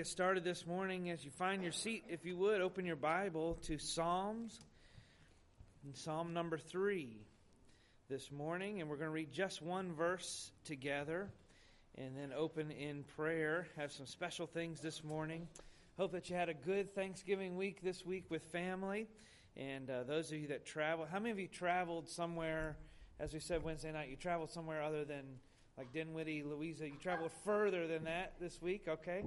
get started this morning, as you find your seat, if you would, open your Bible to Psalms, Psalm number three this morning, and we're going to read just one verse together and then open in prayer. Have some special things this morning. Hope that you had a good Thanksgiving week this week with family. And uh, those of you that travel, how many of you traveled somewhere, as we said Wednesday night, you traveled somewhere other than like Dinwiddie, Louisa? You traveled further than that this week, okay?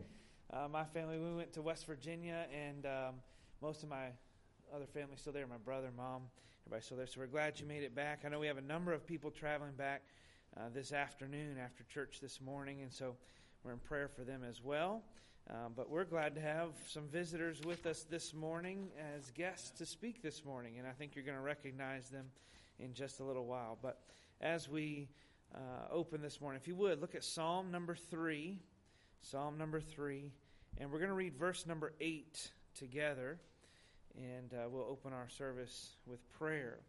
Uh, my family, we went to West Virginia, and um, most of my other family still there. My brother, mom, everybody's still there. So we're glad you made it back. I know we have a number of people traveling back uh, this afternoon after church this morning, and so we're in prayer for them as well. Um, but we're glad to have some visitors with us this morning as guests to speak this morning, and I think you're going to recognize them in just a little while. But as we uh, open this morning, if you would, look at Psalm number three. Psalm number three. And we're going to read verse number eight together. And uh, we'll open our service with prayer.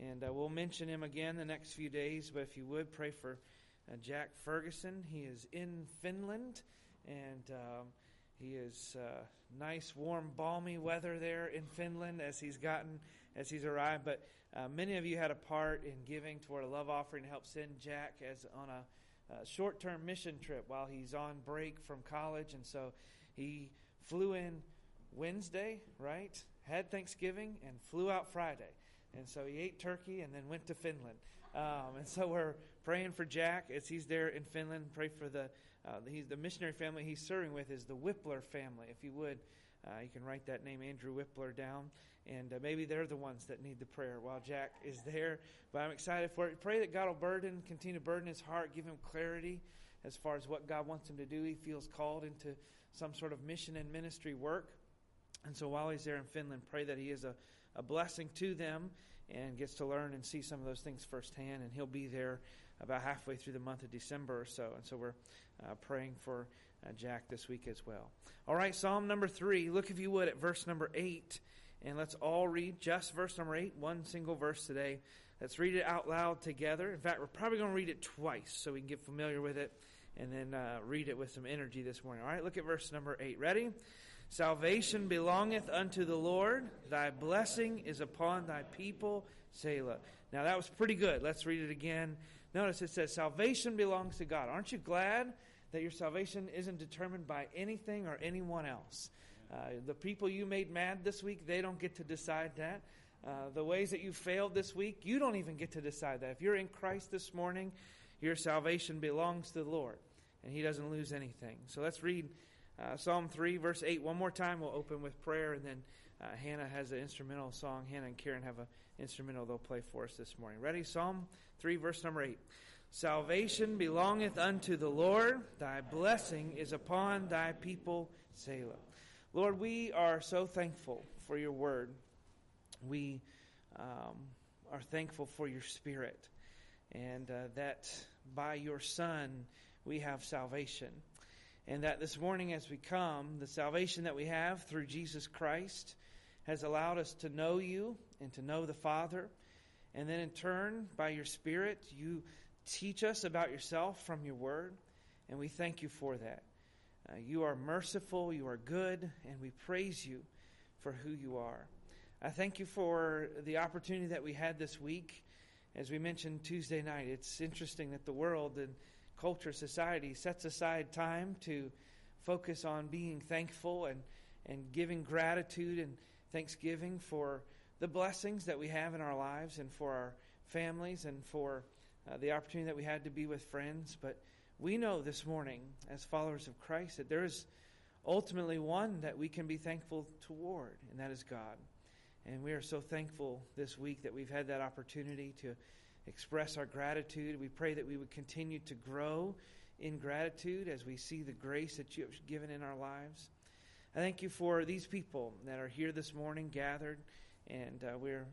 And uh, we'll mention him again the next few days. But if you would, pray for uh, Jack Ferguson. He is in Finland. And. Um, he is uh, nice, warm, balmy weather there in Finland as he's gotten as he's arrived. But uh, many of you had a part in giving toward a love offering to help send Jack as on a uh, short term mission trip while he's on break from college. And so he flew in Wednesday, right? Had Thanksgiving and flew out Friday. And so he ate turkey and then went to Finland. Um, and so we're praying for Jack as he's there in Finland. Pray for the uh, he's the missionary family he's serving with is the Whippler family. If you would, uh, you can write that name, Andrew Whippler, down, and uh, maybe they're the ones that need the prayer while Jack is there. But I'm excited for it. Pray that God will burden, continue to burden his heart, give him clarity as far as what God wants him to do. He feels called into some sort of mission and ministry work. And so while he's there in Finland, pray that he is a, a blessing to them and gets to learn and see some of those things firsthand. And he'll be there about halfway through the month of December or so. And so we're uh, praying for uh, Jack this week as well. All right, Psalm number three. Look, if you would, at verse number eight. And let's all read just verse number eight, one single verse today. Let's read it out loud together. In fact, we're probably going to read it twice so we can get familiar with it and then uh, read it with some energy this morning. All right, look at verse number eight. Ready? Salvation belongeth unto the Lord. Thy blessing is upon thy people. Selah. Now that was pretty good. Let's read it again. Notice it says, Salvation belongs to God. Aren't you glad that your salvation isn't determined by anything or anyone else? Uh, the people you made mad this week, they don't get to decide that. Uh, the ways that you failed this week, you don't even get to decide that. If you're in Christ this morning, your salvation belongs to the Lord, and He doesn't lose anything. So let's read uh, Psalm 3, verse 8, one more time. We'll open with prayer, and then uh, Hannah has an instrumental song. Hannah and Karen have an instrumental they'll play for us this morning. Ready? Psalm 3, verse number 8. Salvation belongeth unto the Lord. Thy blessing is upon thy people. Selah. Lord, we are so thankful for your word. We um, are thankful for your spirit, and uh, that by your Son we have salvation. And that this morning, as we come, the salvation that we have through Jesus Christ has allowed us to know you and to know the Father. And then in turn, by your Spirit, you teach us about yourself from your word. And we thank you for that. Uh, you are merciful, you are good, and we praise you for who you are. I thank you for the opportunity that we had this week. As we mentioned Tuesday night, it's interesting that the world and culture, society sets aside time to focus on being thankful and, and giving gratitude and thanksgiving for the blessings that we have in our lives and for our families and for uh, the opportunity that we had to be with friends. But we know this morning, as followers of Christ, that there is ultimately one that we can be thankful toward, and that is God. And we are so thankful this week that we've had that opportunity to express our gratitude. We pray that we would continue to grow in gratitude as we see the grace that you have given in our lives. I thank you for these people that are here this morning gathered, and uh, we're,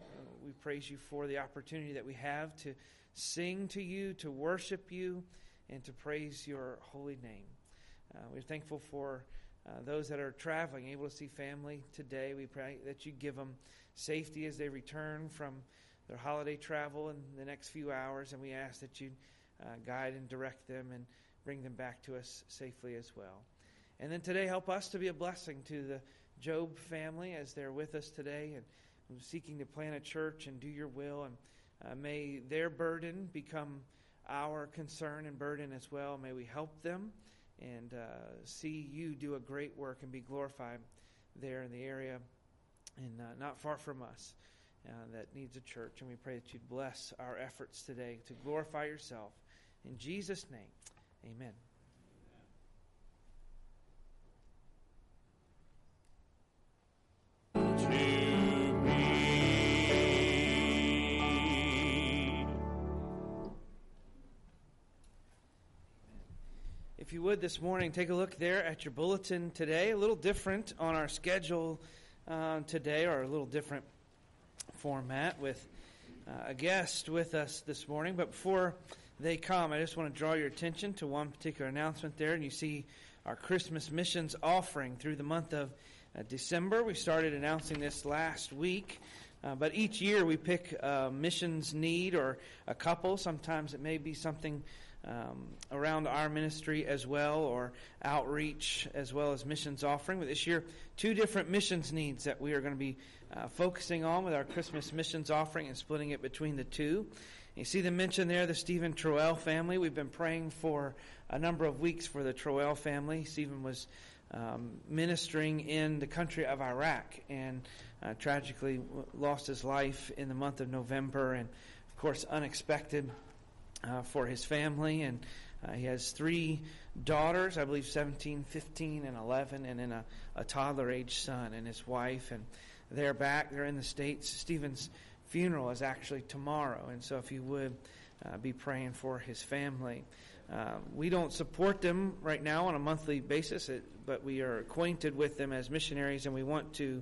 we praise you for the opportunity that we have to sing to you, to worship you, and to praise your holy name. Uh, we're thankful for uh, those that are traveling, able to see family today. We pray that you give them safety as they return from their holiday travel in the next few hours, and we ask that you uh, guide and direct them and bring them back to us safely as well. And then today, help us to be a blessing to the Job family as they're with us today and seeking to plant a church and do your will. And uh, may their burden become our concern and burden as well. May we help them and uh, see you do a great work and be glorified there in the area and uh, not far from us uh, that needs a church. And we pray that you'd bless our efforts today to glorify yourself. In Jesus' name, amen. You would this morning, take a look there at your bulletin today. A little different on our schedule uh, today, or a little different format with uh, a guest with us this morning. But before they come, I just want to draw your attention to one particular announcement there. And you see our Christmas missions offering through the month of uh, December. We started announcing this last week. Uh, but each year we pick a missions need or a couple. Sometimes it may be something um, around our ministry as well, or outreach as well as missions offering. But this year, two different missions needs that we are going to be uh, focusing on with our Christmas missions offering and splitting it between the two. You see the mention there, the Stephen Troel family. We've been praying for a number of weeks for the Troel family. Stephen was um, ministering in the country of Iraq and uh, tragically lost his life in the month of November, and of course, unexpected uh, for his family. And uh, he has three daughters, I believe 17, 15, and 11, and then a, a toddler age son and his wife. And they're back, they're in the States. Stephen's funeral is actually tomorrow. And so if you would uh, be praying for his family. Uh, we don't support them right now on a monthly basis, it, but we are acquainted with them as missionaries, and we want to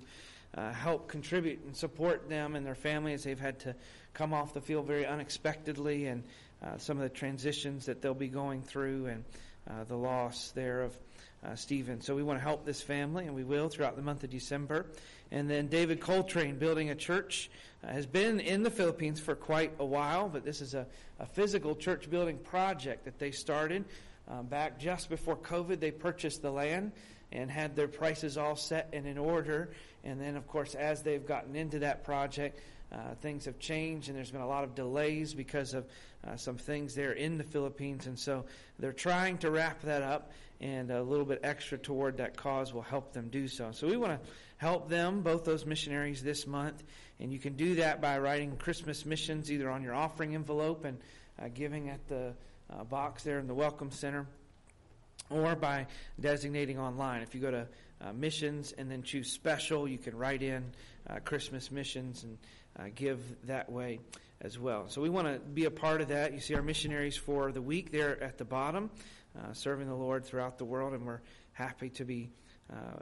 uh, help contribute and support them and their families. They've had to come off the field very unexpectedly, and uh, some of the transitions that they'll be going through and uh, the loss there of uh, Stephen. So we want to help this family, and we will throughout the month of December. And then David Coltrane, building a church, uh, has been in the Philippines for quite a while, but this is a, a physical church building project that they started um, back just before COVID. They purchased the land and had their prices all set and in order. And then, of course, as they've gotten into that project, uh, things have changed, and there's been a lot of delays because of uh, some things there in the Philippines. And so they're trying to wrap that up, and a little bit extra toward that cause will help them do so. So we want to help them, both those missionaries, this month. And you can do that by writing Christmas missions either on your offering envelope and uh, giving at the uh, box there in the Welcome Center, or by designating online. If you go to uh, missions and then choose special, you can write in uh, Christmas missions and uh, give that way as well. So we want to be a part of that. You see our missionaries for the week there at the bottom, uh, serving the Lord throughout the world, and we're happy to be uh,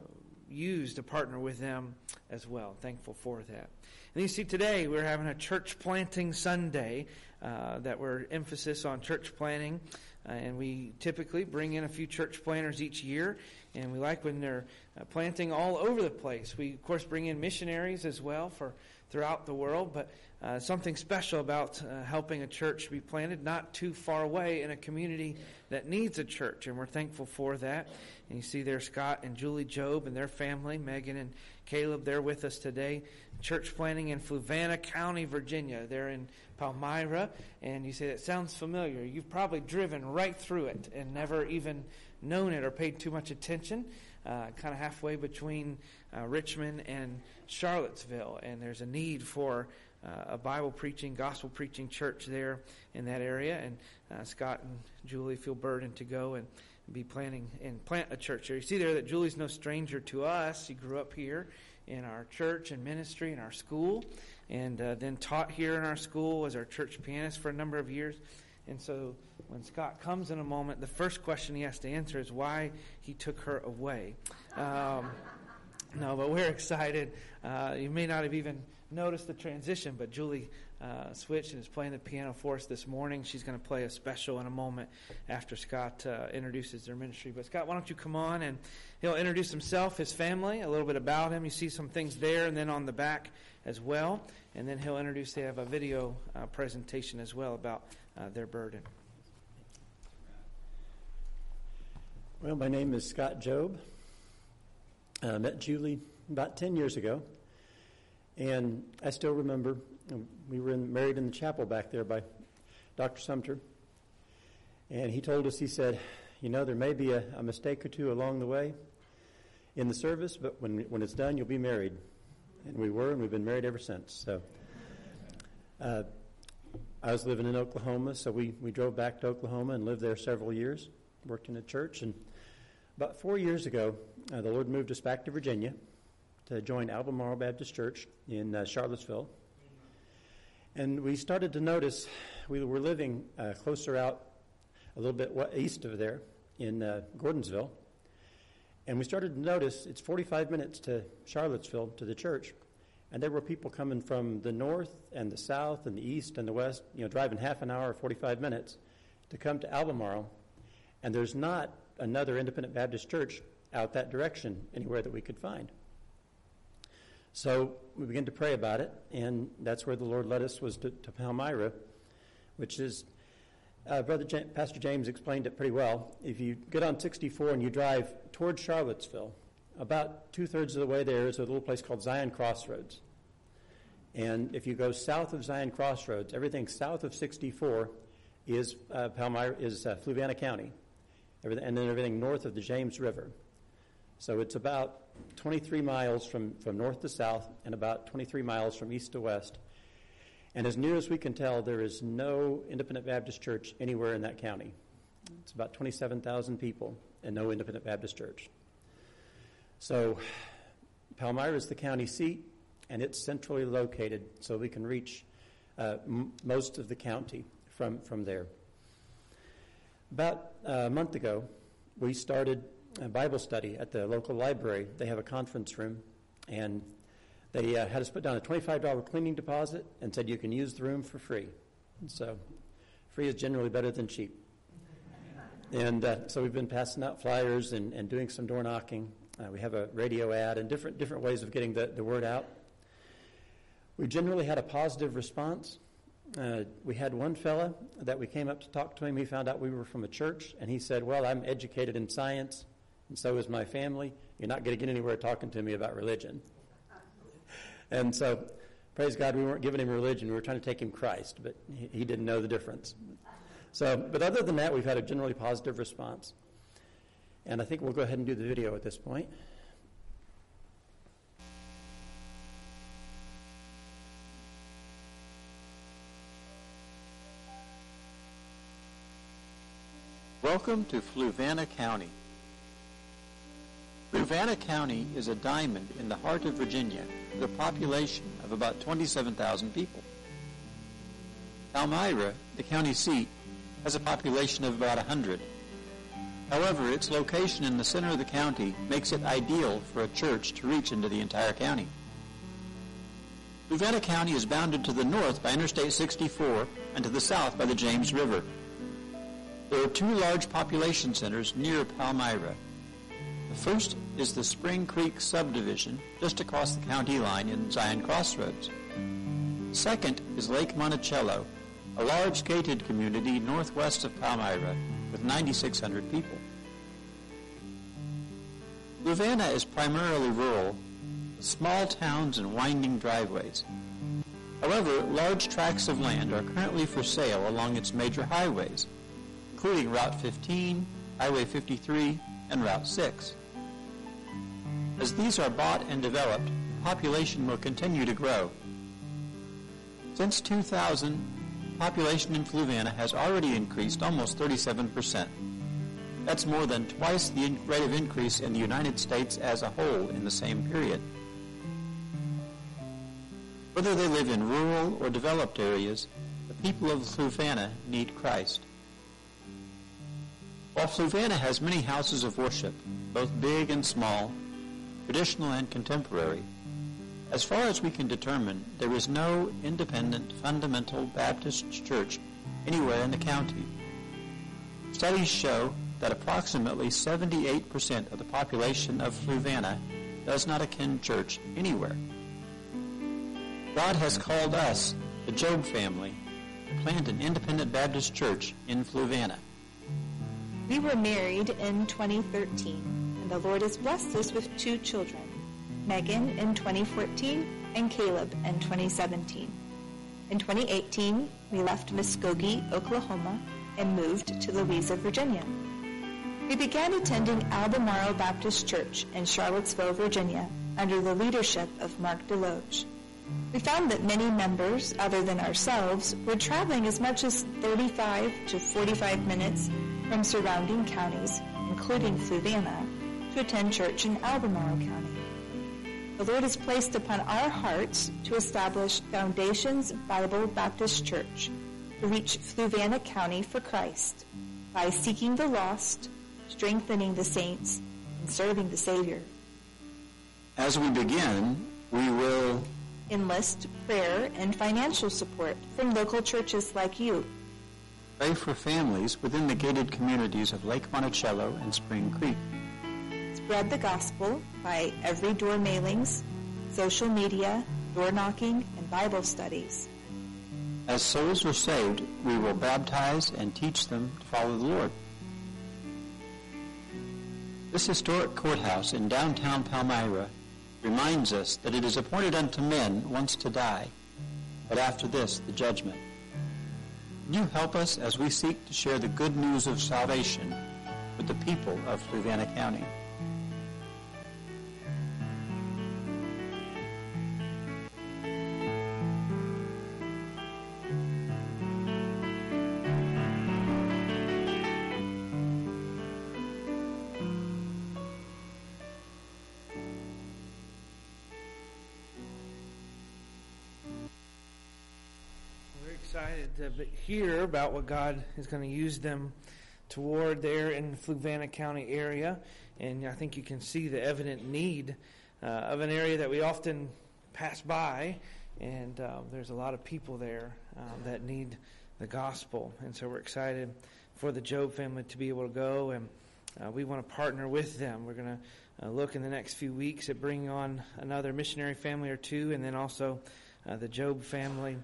used to partner with them as well. Thankful for that. And you see, today we're having a church planting Sunday uh, that we're emphasis on church planting. Uh, and we typically bring in a few church planters each year, and we like when they're uh, planting all over the place. We, of course, bring in missionaries as well for throughout the world, but uh, something special about uh, helping a church be planted not too far away in a community that needs a church, and we're thankful for that. And you see there Scott and Julie Job and their family, Megan and Caleb, they're with us today. Church planting in Fluvanna County, Virginia. They're in Palmyra, and you say that sounds familiar. You've probably driven right through it and never even known it or paid too much attention. Uh, kind of halfway between uh, Richmond and Charlottesville, and there's a need for uh, a Bible preaching, gospel preaching church there in that area. And uh, Scott and Julie feel burdened to go and be planning and plant a church there. You see there that Julie's no stranger to us. She grew up here in our church and ministry in our school, and uh, then taught here in our school as our church pianist for a number of years. And so when Scott comes in a moment, the first question he has to answer is why he took her away. Um, no, but we're excited. Uh, you may not have even noticed the transition, but Julie uh, switched and is playing the piano for us this morning. She's going to play a special in a moment after Scott uh, introduces their ministry. But Scott, why don't you come on and he'll introduce himself, his family, a little bit about him. You see some things there, and then on the back as well. And then he'll introduce, they have a video uh, presentation as well about uh, their burden. Well, my name is Scott Job. Uh, met Julie about 10 years ago. And I still remember we were in, married in the chapel back there by Dr. Sumter. And he told us, he said, You know, there may be a, a mistake or two along the way in the service, but when, when it's done, you'll be married. And we were, and we've been married ever since. So uh, I was living in Oklahoma, so we, we drove back to Oklahoma and lived there several years, worked in a church. And about four years ago, uh, the Lord moved us back to Virginia to join Albemarle Baptist Church in uh, Charlottesville. And we started to notice we were living uh, closer out, a little bit east of there in uh, Gordonsville. And we started to notice it's 45 minutes to Charlottesville to the church. And there were people coming from the north and the south and the east and the west, you know, driving half an hour or 45 minutes to come to Albemarle. And there's not another independent Baptist church out that direction anywhere that we could find. So we began to pray about it, and that's where the Lord led us was to, to Palmyra, which is, uh, Brother Pastor James explained it pretty well. If you get on 64 and you drive toward Charlottesville, about two thirds of the way there is a little place called Zion Crossroads. And if you go south of Zion Crossroads, everything south of 64 is uh, Palmyra is uh, Fluvanna County, and then everything north of the James River. So it's about 23 miles from, from north to south and about 23 miles from east to west. And as near as we can tell, there is no independent Baptist church anywhere in that county. It's about 27,000 people and no independent Baptist church. So Palmyra is the county seat, and it's centrally located, so we can reach uh, m- most of the county from, from there. About a month ago, we started Bible study at the local library. They have a conference room, and they uh, had us put down a $25 cleaning deposit and said you can use the room for free. And so, free is generally better than cheap. And uh, so we've been passing out flyers and, and doing some door knocking. Uh, we have a radio ad and different different ways of getting the, the word out. We generally had a positive response. Uh, we had one fella that we came up to talk to him. He found out we were from a church, and he said, "Well, I'm educated in science and so is my family. You're not going to get anywhere talking to me about religion. And so, praise God, we weren't giving him religion. We were trying to take him Christ, but he, he didn't know the difference. So, but other than that, we've had a generally positive response. And I think we'll go ahead and do the video at this point. Welcome to Fluvanna County. Fluvanna County is a diamond in the heart of Virginia with a population of about 27,000 people. Palmyra, the county seat, has a population of about 100. However, its location in the center of the county makes it ideal for a church to reach into the entire county. Fluvanna County is bounded to the north by Interstate 64 and to the south by the James River. There are two large population centers near Palmyra, first is the Spring Creek subdivision just across the county line in Zion Crossroads. Second is Lake Monticello, a large gated community northwest of Palmyra with 9,600 people. Fluvanna is primarily rural, with small towns and winding driveways. However, large tracts of land are currently for sale along its major highways, including Route 15, Highway 53, and Route 6. As these are bought and developed, population will continue to grow. Since 2000, population in Fluvanna has already increased almost 37%. That's more than twice the rate of increase in the United States as a whole in the same period. Whether they live in rural or developed areas, the people of Fluvanna need Christ. While Fluvanna has many houses of worship, both big and small, traditional and contemporary. As far as we can determine, there is no independent fundamental Baptist church anywhere in the county. Studies show that approximately 78% of the population of Fluvanna does not attend church anywhere. God has called us, the Job family, to plant an independent Baptist church in Fluvanna. We were married in 2013 and the Lord has blessed us with two children, Megan in 2014 and Caleb in 2017. In 2018, we left Muskogee, Oklahoma, and moved to Louisa, Virginia. We began attending Albemarle Baptist Church in Charlottesville, Virginia, under the leadership of Mark DeLoge. We found that many members, other than ourselves, were traveling as much as 35 to 45 minutes from surrounding counties, including Fluvanna, attend church in Albemarle County. The Lord has placed upon our hearts to establish Foundations Bible Baptist Church to reach Fluvanna County for Christ by seeking the lost, strengthening the saints, and serving the Savior. As we begin, we will enlist prayer and financial support from local churches like you. Pray for families within the gated communities of Lake Monticello and Spring Creek. Spread the gospel by every door mailings, social media, door knocking, and Bible studies. As souls are saved, we will baptize and teach them to follow the Lord. This historic courthouse in downtown Palmyra reminds us that it is appointed unto men once to die, but after this the judgment. you help us as we seek to share the good news of salvation with the people of Fluvanna County? Excited to hear about what God is going to use them toward there in the Fluvanna County area. And I think you can see the evident need uh, of an area that we often pass by. And uh, there's a lot of people there um, that need the gospel. And so we're excited for the Job family to be able to go. And uh, we want to partner with them. We're going to uh, look in the next few weeks at bringing on another missionary family or two, and then also uh, the Job family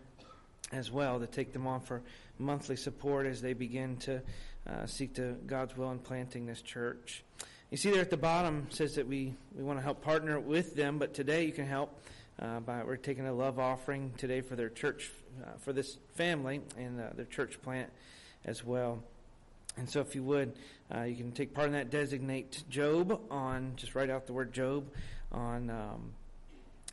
as well to take them on for monthly support as they begin to uh, seek to God's will in planting this church. You see there at the bottom says that we, we want to help partner with them, but today you can help uh, by we're taking a love offering today for their church uh, for this family and uh, their church plant as well. And so, if you would, uh, you can take part in that. Designate Job on just write out the word Job on um,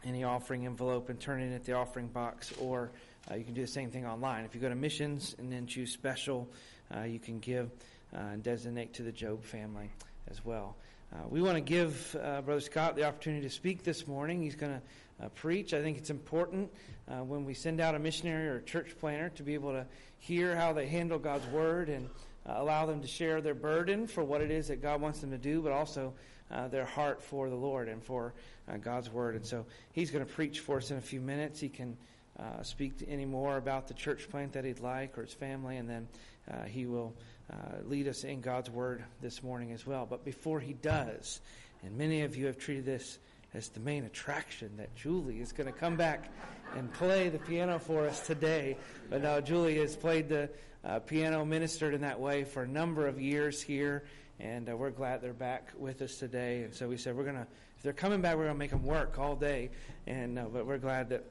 any offering envelope and turn it in at the offering box or uh, you can do the same thing online. If you go to missions and then choose special, uh, you can give uh, and designate to the Job family as well. Uh, we want to give uh, Brother Scott the opportunity to speak this morning. He's going to preach. I think it's important when we send out a missionary or a church planter to be able to hear how they handle God's word and allow them to share their burden for what it is that God wants them to do, but also uh, their heart for the Lord and for uh, God's Word. And so he's going to preach for us in a few minutes. He can uh, speak any more about the church plant that he'd like or his family, and then uh, he will uh, lead us in God's Word this morning as well. But before he does, and many of you have treated this as the main attraction that Julie is going to come back and play the piano for us today. But now Julie has played the uh, piano, ministered in that way for a number of years here, and uh, we're glad they're back with us today. And so we said we're going to, if they're coming back, we're going to make them work all day. And uh, but we're glad that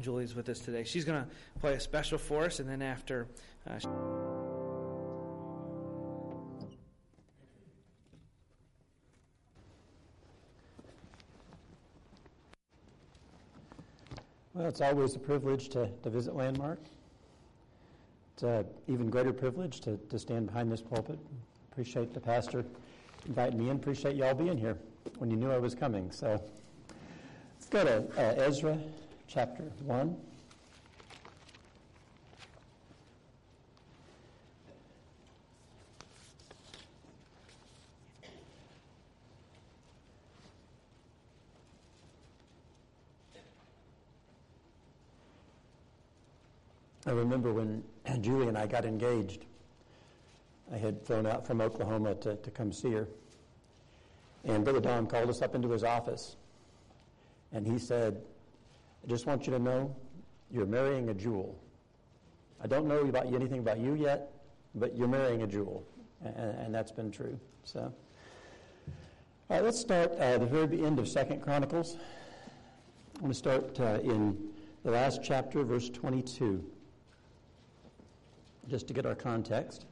Julie's with us today. She's going to play a special for us, and then after. Uh, well, it's always a privilege to, to visit Landmark. It's an even greater privilege to, to stand behind this pulpit. Appreciate the pastor inviting me in. Appreciate y'all being here when you knew I was coming. So let's go to uh, Ezra chapter 1. I remember when Julie and I got engaged. I had flown out from Oklahoma to, to come see her. And Brother Don called us up into his office. And he said, I just want you to know you're marrying a jewel. I don't know about anything about you yet, but you're marrying a jewel. And, and that's been true. So, All right, let's start uh, the very end of Second Chronicles. I'm going to start uh, in the last chapter, verse 22, just to get our context.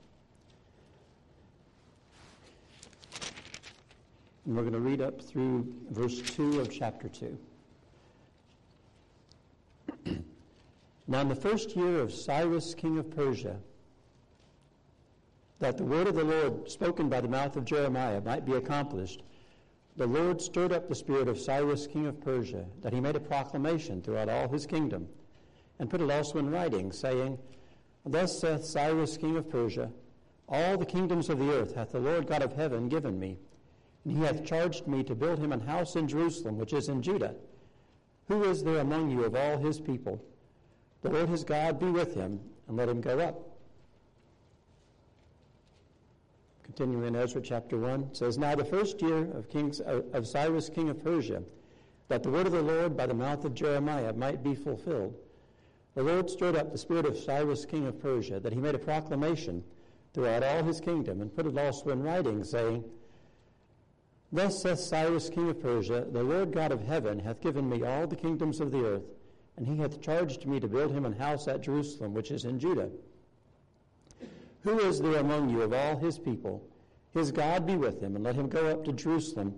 And we're going to read up through verse 2 of chapter 2. Now, in the first year of Cyrus, king of Persia, that the word of the Lord spoken by the mouth of Jeremiah might be accomplished, the Lord stirred up the spirit of Cyrus, king of Persia, that he made a proclamation throughout all his kingdom, and put it also in writing, saying, Thus saith Cyrus, king of Persia, All the kingdoms of the earth hath the Lord God of heaven given me, and he hath charged me to build him an house in Jerusalem, which is in Judah. Who is there among you of all his people? The Lord his God be with him, and let him go up. Continuing in Ezra chapter 1, says, Now the first year of, kings, uh, of Cyrus king of Persia, that the word of the Lord by the mouth of Jeremiah might be fulfilled, the Lord stirred up the spirit of Cyrus king of Persia, that he made a proclamation throughout all his kingdom, and put it also in writing, saying, Thus saith Cyrus king of Persia, The Lord God of heaven hath given me all the kingdoms of the earth, and he hath charged me to build him an house at Jerusalem, which is in Judah. Who is there among you of all his people? His God be with him, and let him go up to Jerusalem,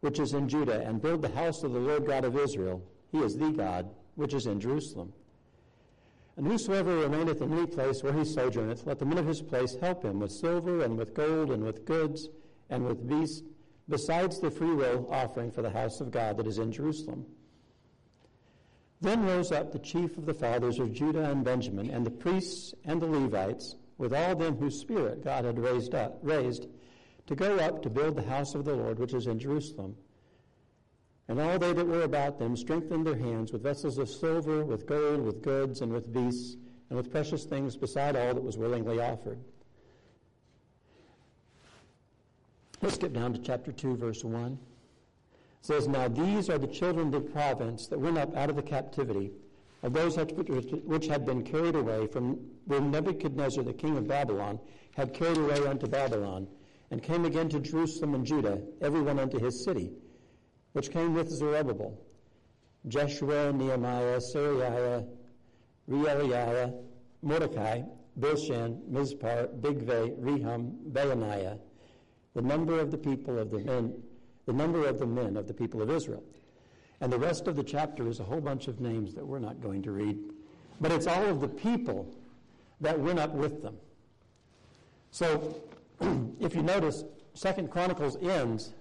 which is in Judah, and build the house of the Lord God of Israel. He is the God, which is in Jerusalem. And whosoever remaineth in any place where he sojourneth, let the men of his place help him with silver and with gold and with goods and with beasts, besides the freewill offering for the house of God that is in Jerusalem. Then rose up the chief of the fathers of Judah and Benjamin, and the priests and the Levites, with all them whose spirit God had raised up, raised to go up to build the house of the Lord which is in Jerusalem. And all they that were about them strengthened their hands with vessels of silver, with gold, with goods, and with beasts, and with precious things beside all that was willingly offered. Let's get down to chapter 2, verse 1. Says, Now these are the children of the province that went up out of the captivity of those which had been carried away from when Nebuchadnezzar the king of Babylon had carried away unto Babylon, and came again to Jerusalem and Judah, every one unto his city, which came with Zerubbabel, Jeshua, Nehemiah, Seraiah, Reelaiah, Mordecai, Bilshan, Mizpar, Bigvai, Rehum, Baanah, the number of the people of the men, the number of the men of the people of Israel. And the rest of the chapter is a whole bunch of names that we're not going to read. But it's all of the people that went up with them. So if you notice, Second Chronicles ends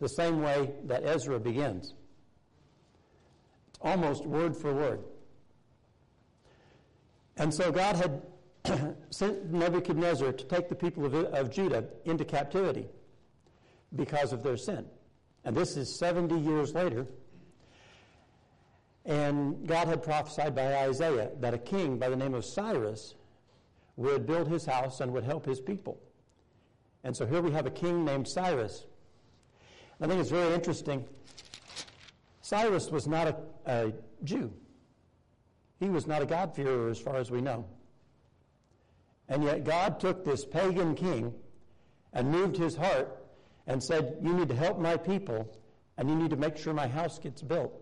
the same way that Ezra begins. It's almost word for word. And so God had sent Nebuchadnezzar to take the people of, of Judah into captivity because of their sin. And this is 70 years later. And God had prophesied by Isaiah that a king by the name of Cyrus would build his house and would help his people. And so here we have a king named Cyrus. I think it's very interesting. Cyrus was not a, a Jew. He was not a God-fearer as far as we know. And yet God took this pagan king and moved his heart and said, You need to help my people, and you need to make sure my house gets built.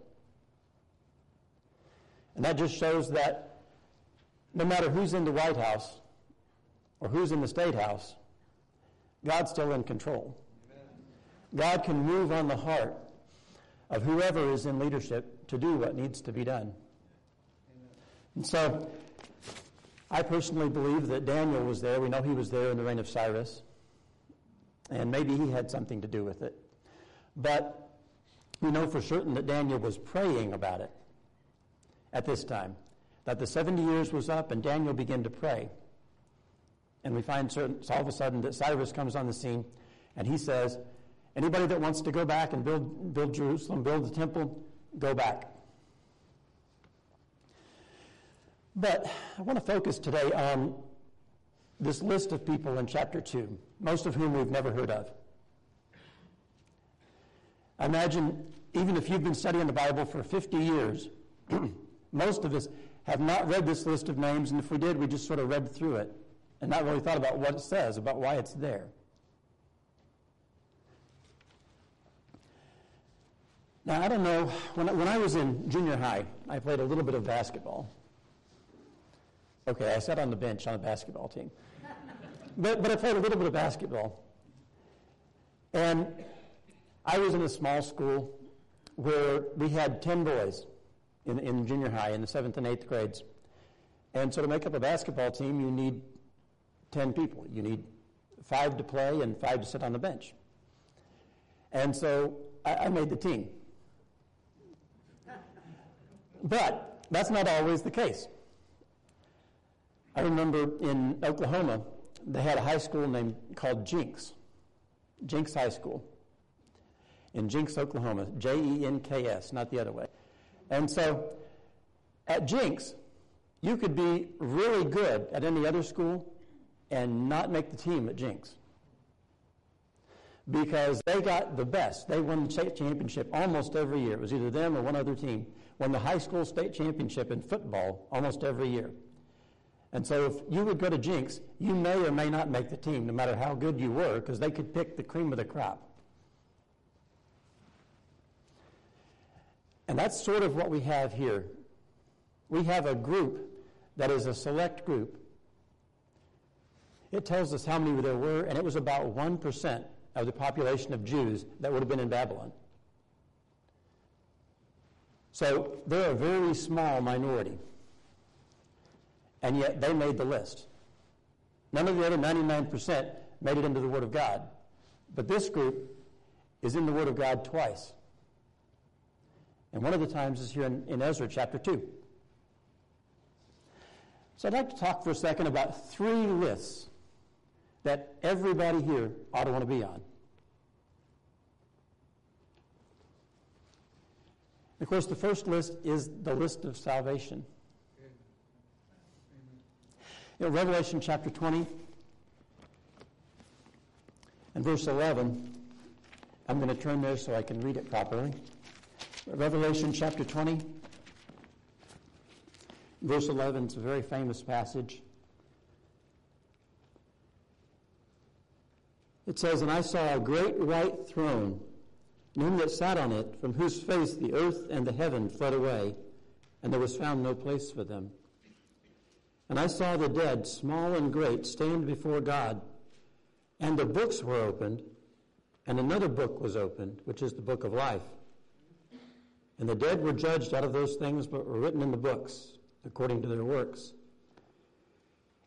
And that just shows that no matter who's in the White House or who's in the State House, God's still in control. God can move on the heart of whoever is in leadership to do what needs to be done. And so, I personally believe that Daniel was there. We know he was there in the reign of Cyrus. And maybe he had something to do with it. But we know for certain that Daniel was praying about it at this time. That the 70 years was up and Daniel began to pray. And we find certain, all of a sudden that Cyrus comes on the scene and he says, Anybody that wants to go back and build, build Jerusalem, build the temple, go back. But I want to focus today on this list of people in chapter 2, most of whom we've never heard of. I imagine even if you've been studying the Bible for 50 years, most of us have not read this list of names, and if we did, we just sort of read through it and not really thought about what it says, about why it's there. Now, I don't know, when when I was in junior high, I played a little bit of basketball. Okay, I sat on the bench on the basketball team. But, but I played a little bit of basketball. And I was in a small school where we had 10 boys in, in junior high, in the seventh and eighth grades. And so to make up a basketball team, you need 10 people. You need five to play and five to sit on the bench. And so I, I made the team. But that's not always the case. I remember in Oklahoma, they had a high school named called Jenks, Jenks High School, in Jenks, Oklahoma, J E N K S, not the other way. And so at Jenks, you could be really good at any other school and not make the team at Jenks. Because they got the best. They won the state championship almost every year. It was either them or one other team. Won the high school state championship in football almost every year. And so if you would go to Jenks, you may or may not make the team, no matter how good you were, because they could pick the cream of the crop. And that's sort of what we have here. We have a group that is a select group. It tells us how many there were, and it was about 1% of the population of Jews that would have been in Babylon. So they're a very small minority. And yet they made the list. None of the other 99% made it into the Word of God. But this group is in the Word of God twice. And one of the times is here in, in Ezra chapter 2. So I'd like to talk for a second about three lists that everybody here ought to want to be on. Of course, the first list is the list of salvation. You know, Revelation chapter 20 and verse 11. I'm going to turn there so I can read it properly. Revelation chapter 20, verse 11 is a very famous passage. It says, And I saw a great white throne, and him that sat on it, from whose face the earth and the heaven fled away, and there was found no place for them. And I saw the dead, small and great, stand before God, and the books were opened, and another book was opened, which is the book of life. And the dead were judged out of those things but were written in the books, according to their works.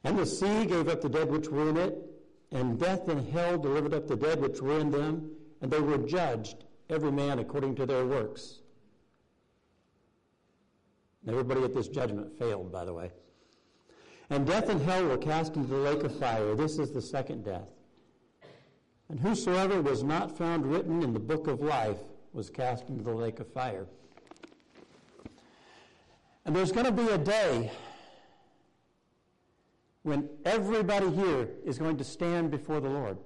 And the sea gave up the dead which were in it, and death and hell delivered up the dead which were in them, and they were judged, every man according to their works. And everybody at this judgment failed, by the way. And death and hell were cast into the lake of fire. This is the second death. And whosoever was not found written in the book of life was cast into the lake of fire. And there's going to be a day when everybody here is going to stand before the Lord.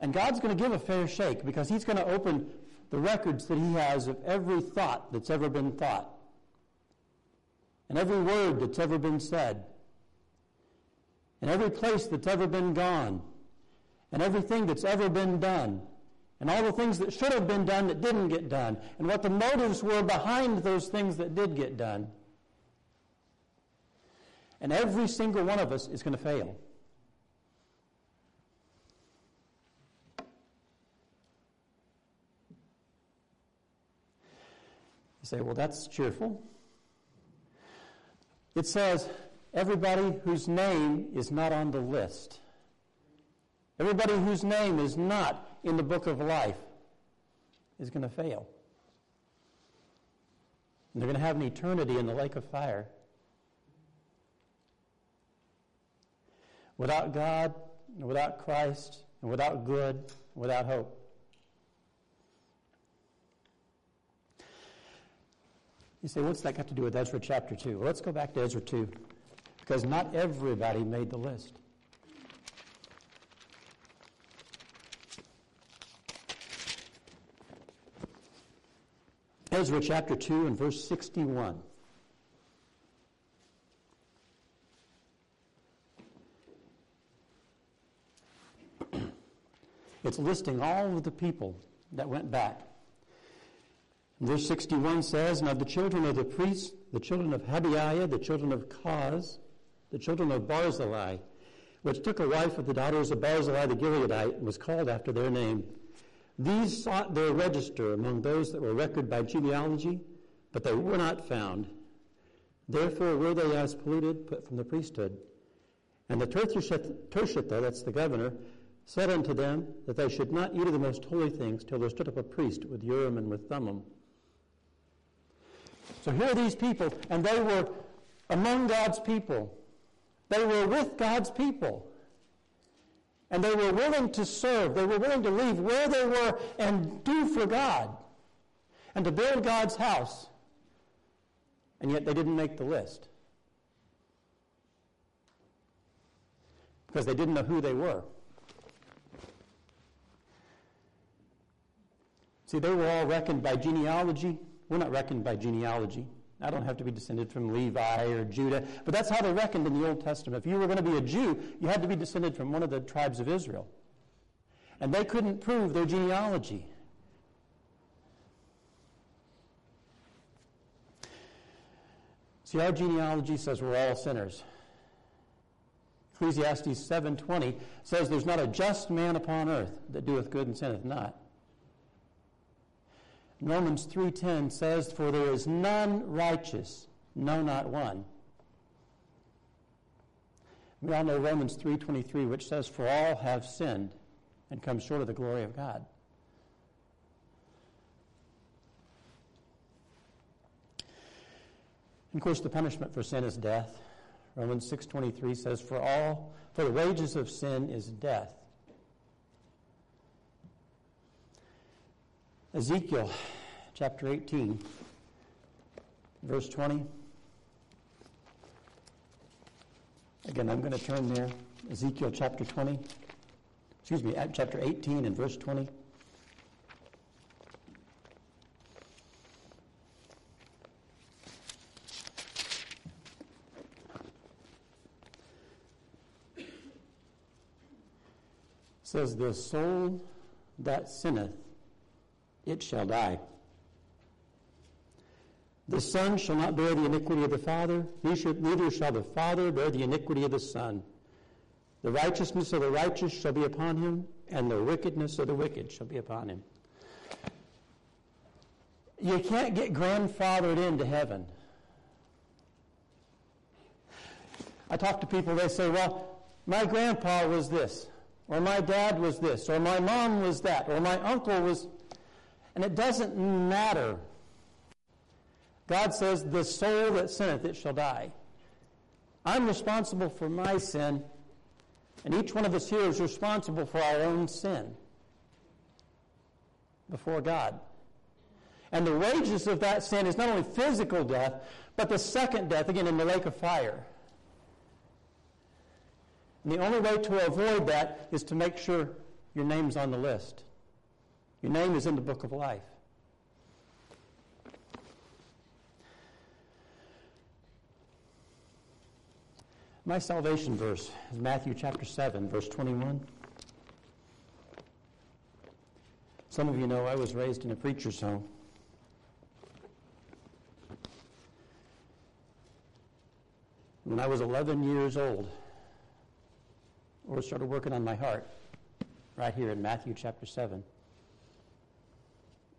And God's going to give a fair shake because He's going to open the records that He has of every thought that's ever been thought, and every word that's ever been said, and every place that's ever been gone, and everything that's ever been done and all the things that should have been done that didn't get done, and what the motives were behind those things that did get done. And every single one of us is going to fail. You say, well, that's cheerful. It says, everybody whose name is not on the list. Everybody whose name is not in the book of life is going to fail. And they're going to have an eternity in the lake of fire. Without God, without Christ, and without good, without hope. You say, what's that got to do with Ezra chapter 2? Well, let's go back to Ezra 2, because not everybody made the list. Ezra chapter 2 and verse 61. It's listing all of the people that went back. Verse 61 says, Now the children of the priests, the children of Habaiah, the children of Koz, the children of Barzillai, which took a wife of the daughters of Barzillai the Gileadite, and was called after their name. These sought their register among those that were recorded by genealogy, but they were not found. Therefore were they as polluted, put from the priesthood. And the Tirshatha, that's the governor, said unto them that they should not eat of the most holy things till there stood up a priest with Urim and with Thummim. So here are these people, and they were among God's people. They were with God's people. And they were willing to serve. They were willing to leave where they were and do for God and to build God's house. And yet they didn't make the list because they didn't know who they were. See, they were all reckoned by genealogy. We're not reckoned by genealogy. I don't have to be descended from Levi or Judah, but that's how they reckoned in the Old Testament. If you were going to be a Jew, you had to be descended from one of the tribes of Israel. And they couldn't prove their genealogy. See, our genealogy says we're all sinners. Ecclesiastes 7:20 says there's not a just man upon earth that doeth good and sinneth not. Romans 3:10 says for there is none righteous, no not one. We all know Romans 3:23 which says for all have sinned and come short of the glory of God. And of course the punishment for sin is death. Romans 6:23 says for all for the wages of sin is death. Ezekiel chapter 18, verse 20. Again, I'm going to turn there. Ezekiel chapter 20. Excuse me, chapter 18 and verse 20. says, The soul that sinneth it shall die. The Son shall not bear the iniquity of the Father, neither shall the Father bear the iniquity of the Son. The righteousness of the righteous shall be upon him, and the wickedness of the wicked shall be upon him. You can't get grandfathered into heaven. I talk to people, they say, well, my grandpa was this, or my dad was this, or my mom was that, or my uncle was. And it doesn't matter. God says, The soul that sinneth, it shall die. I'm responsible for my sin, and each one of us here is responsible for our own sin before God. And the wages of that sin is not only physical death, but the second death, again, in the lake of fire. And the only way to avoid that is to make sure your name's on the list. Your name is in the book of life. My salvation verse is Matthew chapter 7, verse 21. Some of you know I was raised in a preacher's home. When I was 11 years old, the Lord started working on my heart right here in Matthew chapter 7.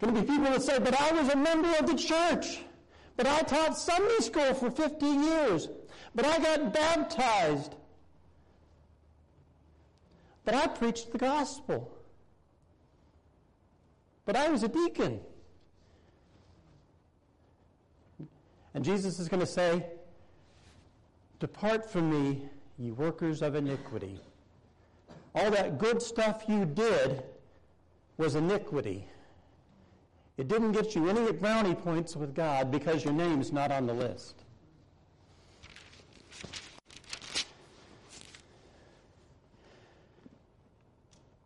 Going to be people that say, but I was a member of the church. But I taught Sunday school for 15 years. But I got baptized. But I preached the gospel. But I was a deacon. And Jesus is going to say, Depart from me, ye workers of iniquity. all that good stuff you did was iniquity. It didn't get you any brownie points with God because your name's not on the list.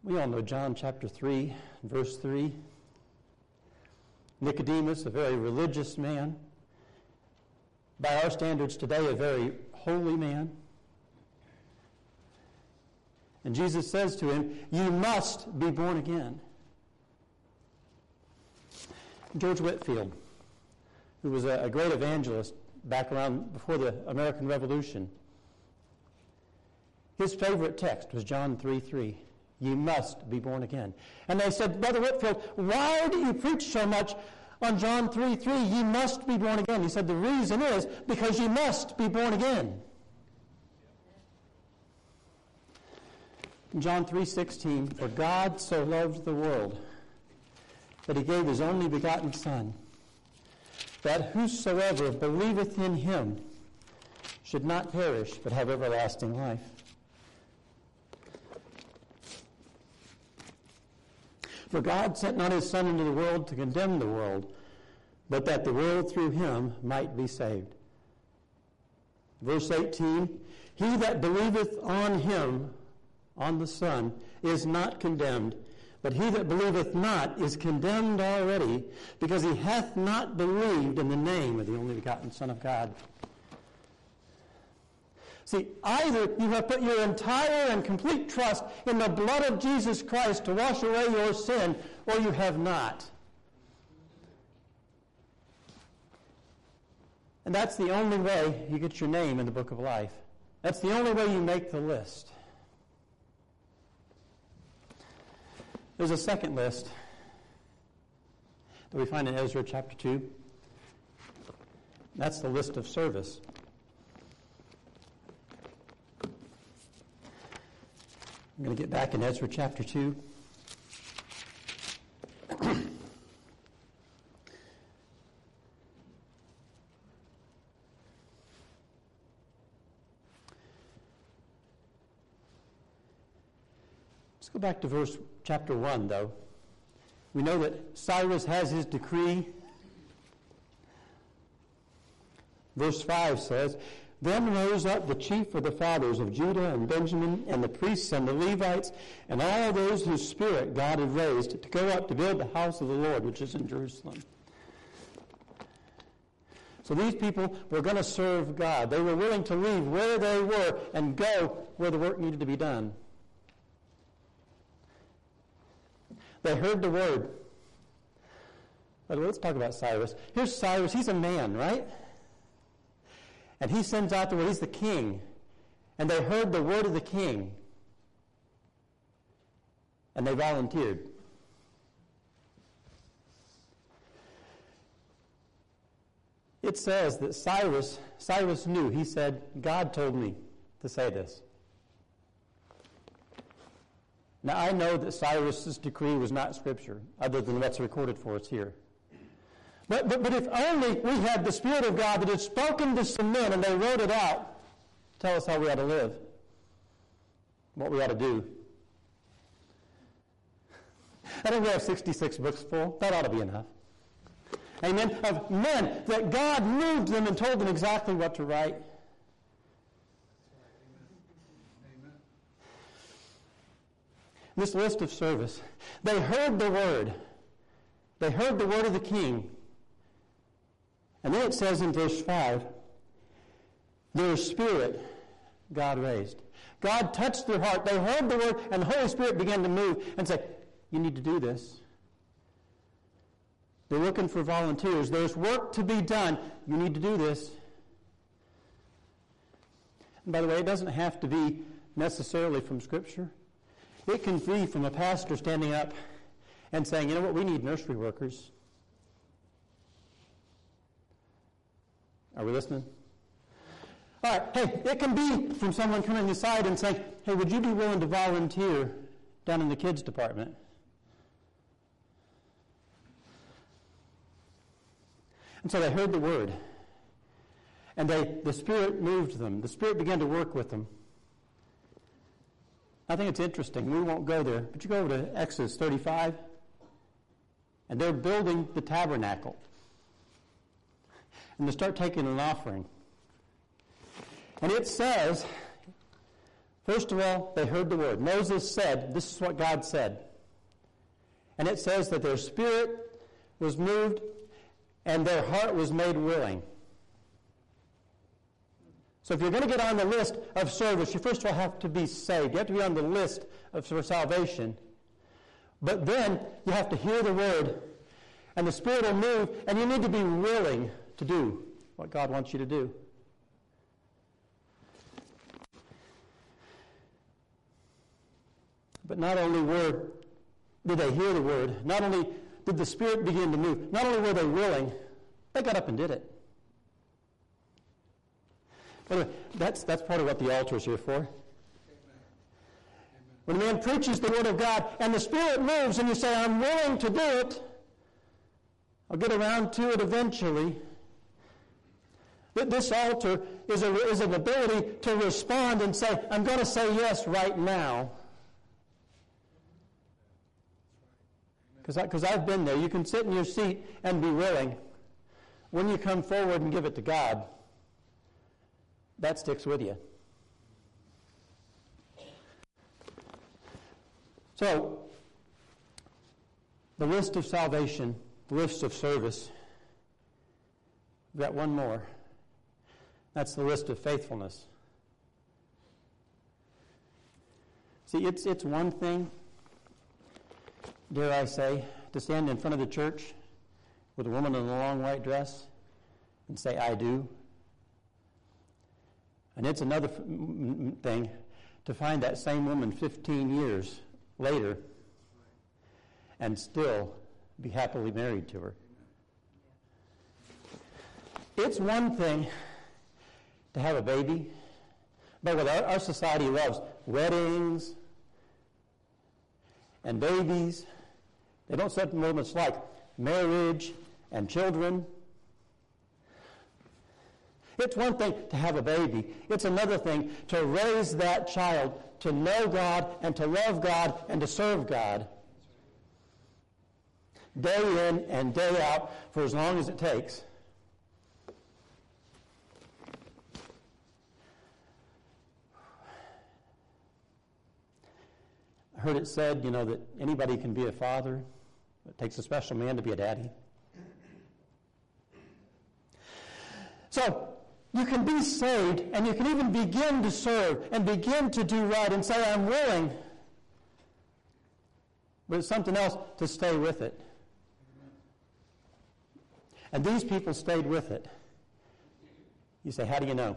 We all know John chapter 3, verse 3. Nicodemus, a very religious man, by our standards today, a very holy man. And Jesus says to him, You must be born again. George Whitefield, who was a, a great evangelist back around before the American Revolution, his favorite text was John 3 3. You must be born again. And they said, Brother Whitefield, why do you preach so much on John 3 3? You must be born again. He said, The reason is because you must be born again. John 3:16 For God so loved the world that he gave his only begotten son that whosoever believeth in him should not perish but have everlasting life. For God sent not his son into the world to condemn the world but that the world through him might be saved. Verse 18 He that believeth on him on the Son is not condemned. But he that believeth not is condemned already, because he hath not believed in the name of the only begotten Son of God. See, either you have put your entire and complete trust in the blood of Jesus Christ to wash away your sin, or you have not. And that's the only way you get your name in the book of life. That's the only way you make the list. There's a second list that we find in Ezra chapter 2. That's the list of service. I'm going to get back in Ezra chapter 2. Go back to verse chapter 1, though. We know that Cyrus has his decree. Verse 5 says, Then rose up the chief of the fathers of Judah and Benjamin, and the priests and the Levites, and all those whose spirit God had raised, to go up to build the house of the Lord, which is in Jerusalem. So these people were going to serve God. They were willing to leave where they were and go where the work needed to be done. They heard the word. But let's talk about Cyrus. Here's Cyrus. He's a man, right? And he sends out the word. He's the king. And they heard the word of the king. And they volunteered. It says that Cyrus, Cyrus knew. He said, God told me to say this. Now, I know that Cyrus's decree was not scripture, other than what's recorded for us here. But, but, but if only we had the Spirit of God that had spoken to some men and they wrote it out, tell us how we ought to live, what we ought to do. I think we have 66 books full. That ought to be enough. Amen. Of men that God moved them and told them exactly what to write. This list of service. They heard the word. They heard the word of the king. And then it says in verse 5 their spirit God raised. God touched their heart. They heard the word, and the Holy Spirit began to move and say, You need to do this. They're looking for volunteers. There's work to be done. You need to do this. And by the way, it doesn't have to be necessarily from Scripture. It can be from a pastor standing up and saying, you know what, we need nursery workers. Are we listening? All right, hey, it can be from someone coming aside and saying, hey, would you be willing to volunteer down in the kids department? And so they heard the word. And they, the Spirit moved them. The Spirit began to work with them. I think it's interesting. We won't go there, but you go over to Exodus 35, and they're building the tabernacle. And they start taking an offering. And it says, first of all, they heard the word. Moses said, This is what God said. And it says that their spirit was moved and their heart was made willing. So if you're going to get on the list of service, you first of all have to be saved. You have to be on the list of, for salvation. But then you have to hear the word, and the Spirit will move, and you need to be willing to do what God wants you to do. But not only were did they hear the word, not only did the Spirit begin to move, not only were they willing, they got up and did it. Anyway, that's, that's part of what the altar is here for. When a man preaches the Word of God and the Spirit moves and you say, I'm willing to do it, I'll get around to it eventually. This altar is, a, is an ability to respond and say, I'm going to say yes right now. Because I've been there. You can sit in your seat and be willing. When you come forward and give it to God, that sticks with you. So, the list of salvation, the list of service. We've got one more. That's the list of faithfulness. See, it's, it's one thing, dare I say, to stand in front of the church with a woman in a long white dress and say, I do. And it's another thing to find that same woman 15 years later and still be happily married to her. It's one thing to have a baby, but what our, our society loves weddings and babies. They don't set moments like marriage and children it's one thing to have a baby. It's another thing to raise that child to know God and to love God and to serve God day in and day out for as long as it takes. I heard it said, you know, that anybody can be a father. It takes a special man to be a daddy. So, you can be saved and you can even begin to serve and begin to do right and say, I'm willing. But it's something else to stay with it. And these people stayed with it. You say, How do you know?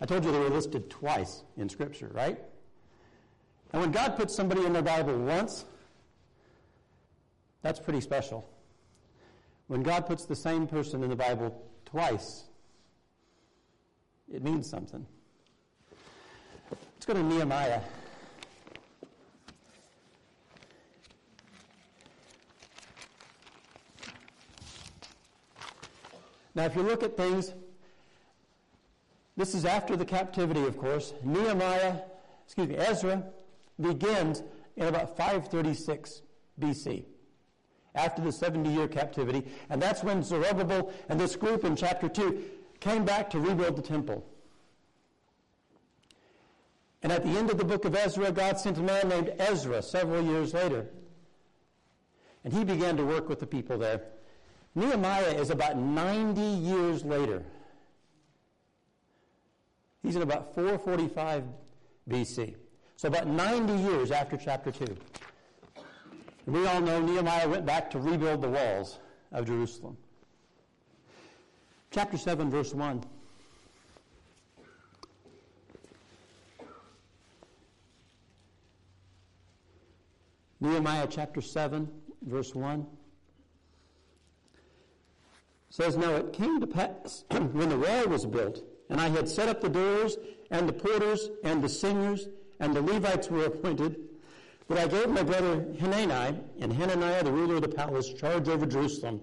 I told you they were listed twice in Scripture, right? And when God puts somebody in the Bible once, that's pretty special. When God puts the same person in the Bible twice, it means something. Let's go to Nehemiah. Now, if you look at things, this is after the captivity, of course. Nehemiah, excuse me, Ezra begins in about 536 BC, after the 70 year captivity. And that's when Zerubbabel and this group in chapter 2 came back to rebuild the temple. And at the end of the book of Ezra, God sent a man named Ezra several years later. And he began to work with the people there. Nehemiah is about 90 years later. He's in about 445 BC. So about 90 years after chapter 2. And we all know Nehemiah went back to rebuild the walls of Jerusalem. Chapter 7, verse 1. Nehemiah chapter 7, verse 1 says, Now it came to pass when the wall was built, and I had set up the doors, and the porters, and the singers, and the Levites were appointed, that I gave my brother Hanani and Hananiah, the ruler of the palace, charge over Jerusalem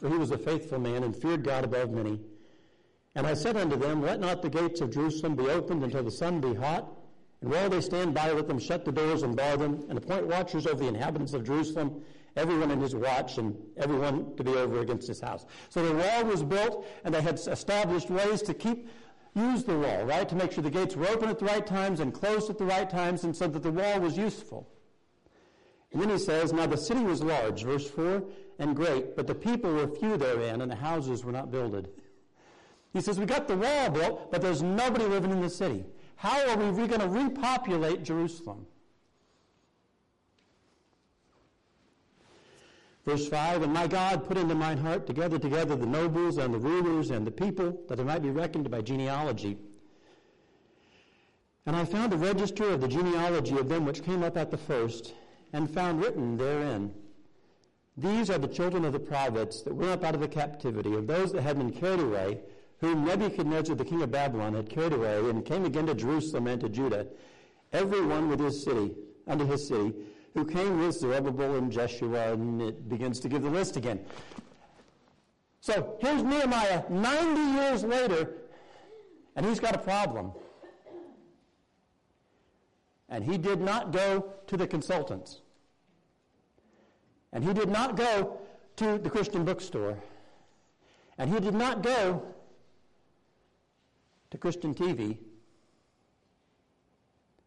for he was a faithful man and feared God above many. And I said unto them, Let not the gates of Jerusalem be opened until the sun be hot, And while they stand by, let them shut the doors and bar them, and appoint watchers over the inhabitants of Jerusalem, everyone in his watch, and everyone to be over against his house. So the wall was built, and they had established ways to keep use the wall, right? To make sure the gates were open at the right times and closed at the right times, and so that the wall was useful. And then he says, Now the city was large, verse 4, and great, but the people were few therein, and the houses were not builded. He says, We got the wall built, but there's nobody living in the city. How are we going to repopulate Jerusalem? Verse 5 And my God put into mine heart to gather together the nobles and the rulers and the people, that they might be reckoned by genealogy. And I found a register of the genealogy of them which came up at the first, and found written therein These are the children of the prophets that went up out of the captivity, of those that had been carried away, whom Nebuchadnezzar the king of Babylon had carried away, and came again to Jerusalem and to Judah, every one with his city, unto his city who came with Zerubbabel and Jeshua, and it begins to give the list again. So here's Nehemiah 90 years later, and he's got a problem. And he did not go to the consultants. And he did not go to the Christian bookstore. And he did not go to Christian TV.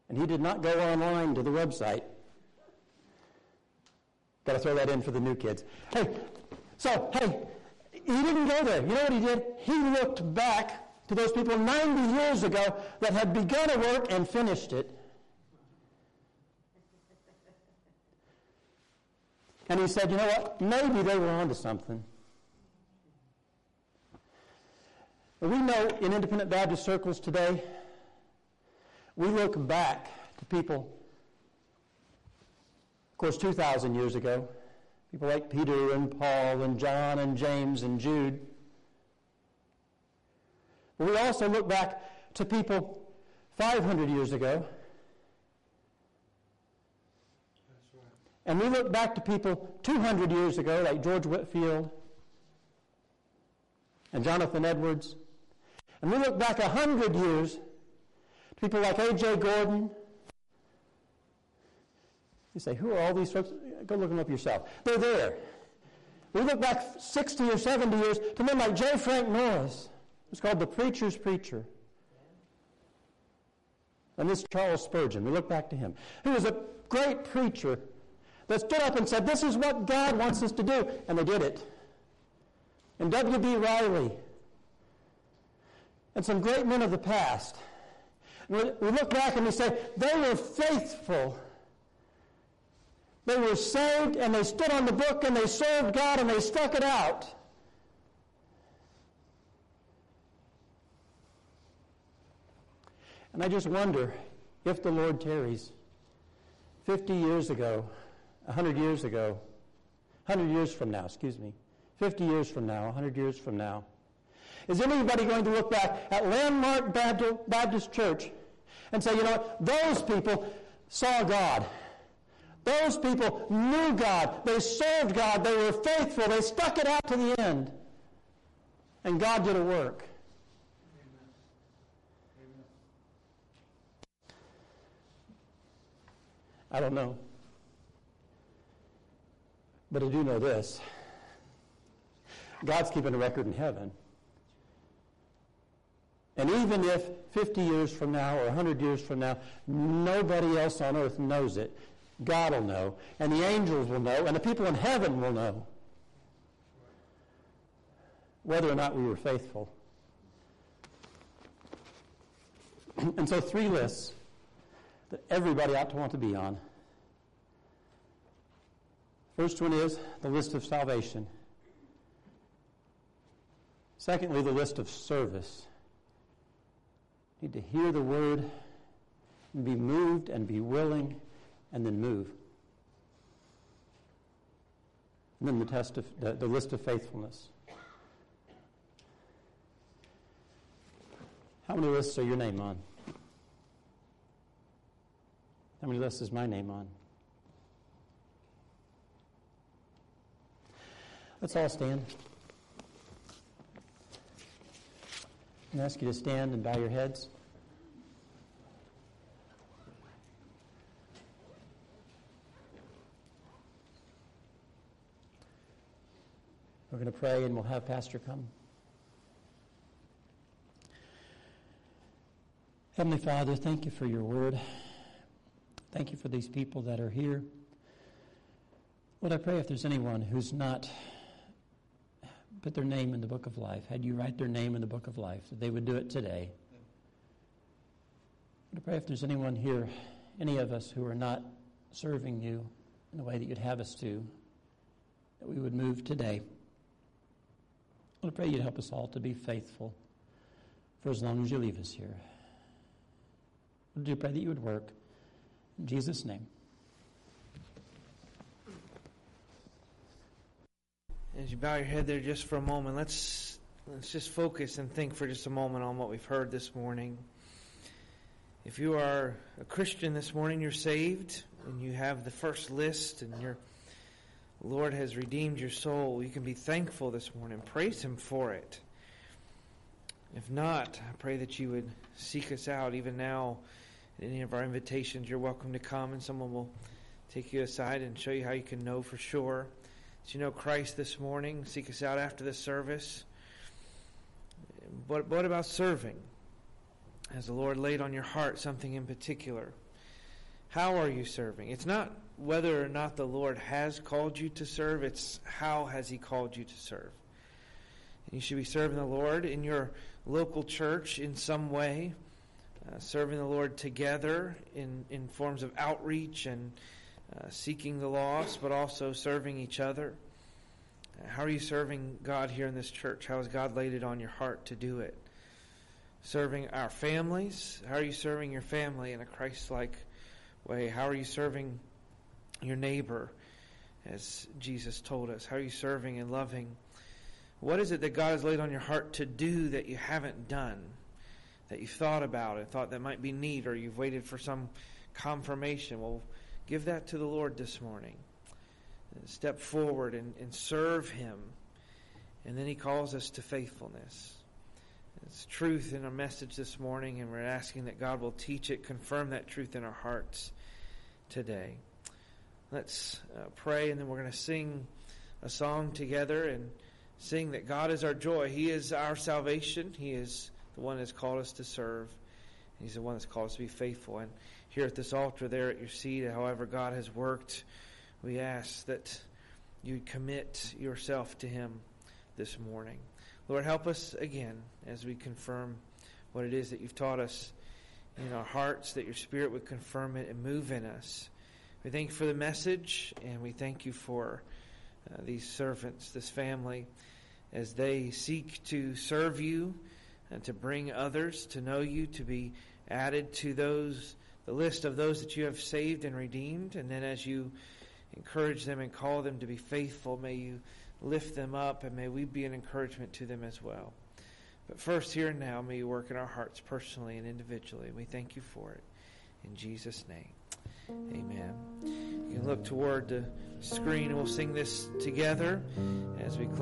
And he did not go online to the website. Got to throw that in for the new kids. Hey, so, hey, he didn't go there. You know what he did? He looked back to those people 90 years ago that had begun a work and finished it. And he said, you know what? Maybe they were onto something. We know in independent Baptist circles today, we look back to people of course, 2,000 years ago, people like Peter and Paul and John and James and Jude. But we also look back to people 500 years ago. And we look back to people 200 years ago, like George Whitefield and Jonathan Edwards. And we look back 100 years to people like A.J. Gordon you say, who are all these folks? Go look them up yourself. They're there. We look back 60 or 70 years to men like J. Frank Norris. It's called The Preacher's Preacher. And this Charles Spurgeon, we look back to him, who was a great preacher that stood up and said, This is what God wants us to do. And they did it. And W.B. Riley, and some great men of the past. And we look back and we say, They were faithful they were saved and they stood on the book and they served God and they stuck it out. And I just wonder if the Lord tarries 50 years ago, 100 years ago, 100 years from now, excuse me, 50 years from now, 100 years from now, is anybody going to look back at Landmark Baptist Church and say, you know, those people saw God? Those people knew God. They served God. They were faithful. They stuck it out to the end. And God did a work. I don't know. But I do know this God's keeping a record in heaven. And even if 50 years from now or 100 years from now, nobody else on earth knows it, God will know, and the angels will know, and the people in heaven will know whether or not we were faithful. and so, three lists that everybody ought to want to be on. First one is the list of salvation. Secondly, the list of service. You need to hear the word be moved and be willing and then move. And then the test of the, the list of faithfulness. How many lists are your name on? How many lists is my name on? Let's all stand. And ask you to stand and bow your heads. We're going to pray and we'll have Pastor come. Heavenly Father, thank you for your word. Thank you for these people that are here. Lord, I pray if there's anyone who's not put their name in the book of life, had you write their name in the book of life, that they would do it today. I pray if there's anyone here, any of us who are not serving you in the way that you'd have us to, that we would move today. I pray you'd help us all to be faithful for as long as you leave us here. I do pray that you would work. In Jesus' name. As you bow your head there just for a moment, let's let's just focus and think for just a moment on what we've heard this morning. If you are a Christian this morning, you're saved, and you have the first list, and your Lord has redeemed your soul, you can be thankful this morning. Praise Him for it. If not, I pray that you would seek us out even now. Any of our invitations, you're welcome to come, and someone will take you aside and show you how you can know for sure. As you know Christ this morning, seek us out after the service. But what about serving? Has the Lord laid on your heart something in particular? How are you serving? It's not whether or not the Lord has called you to serve, it's how has He called you to serve. And you should be serving the Lord in your local church in some way, uh, serving the Lord together in, in forms of outreach and uh, seeking the lost, but also serving each other. Uh, how are you serving God here in this church? How has God laid it on your heart to do it? Serving our families? How are you serving your family in a Christ like way? How are you serving your neighbor as Jesus told us? How are you serving and loving? What is it that God has laid on your heart to do that you haven't done? That you've thought about and thought that might be neat, or you've waited for some confirmation? Well, give that to the Lord this morning. Step forward and, and serve Him. And then He calls us to faithfulness. It's truth in our message this morning, and we're asking that God will teach it, confirm that truth in our hearts today. Let's uh, pray, and then we're going to sing a song together and sing that God is our joy. He is our salvation. He is the one that's called us to serve. He's the one that's called us to be faithful. And here at this altar, there at your seat, however God has worked, we ask that you commit yourself to Him this morning. Lord, help us again as we confirm what it is that you've taught us in our hearts, that your Spirit would confirm it and move in us. We thank you for the message, and we thank you for uh, these servants, this family, as they seek to serve you and to bring others to know you, to be added to those the list of those that you have saved and redeemed, and then as you encourage them and call them to be faithful, may you lift them up, and may we be an encouragement to them as well. But first, here and now, may you work in our hearts personally and individually. We thank you for it. In Jesus' name. Amen. You can look toward the screen and we'll sing this together as we close.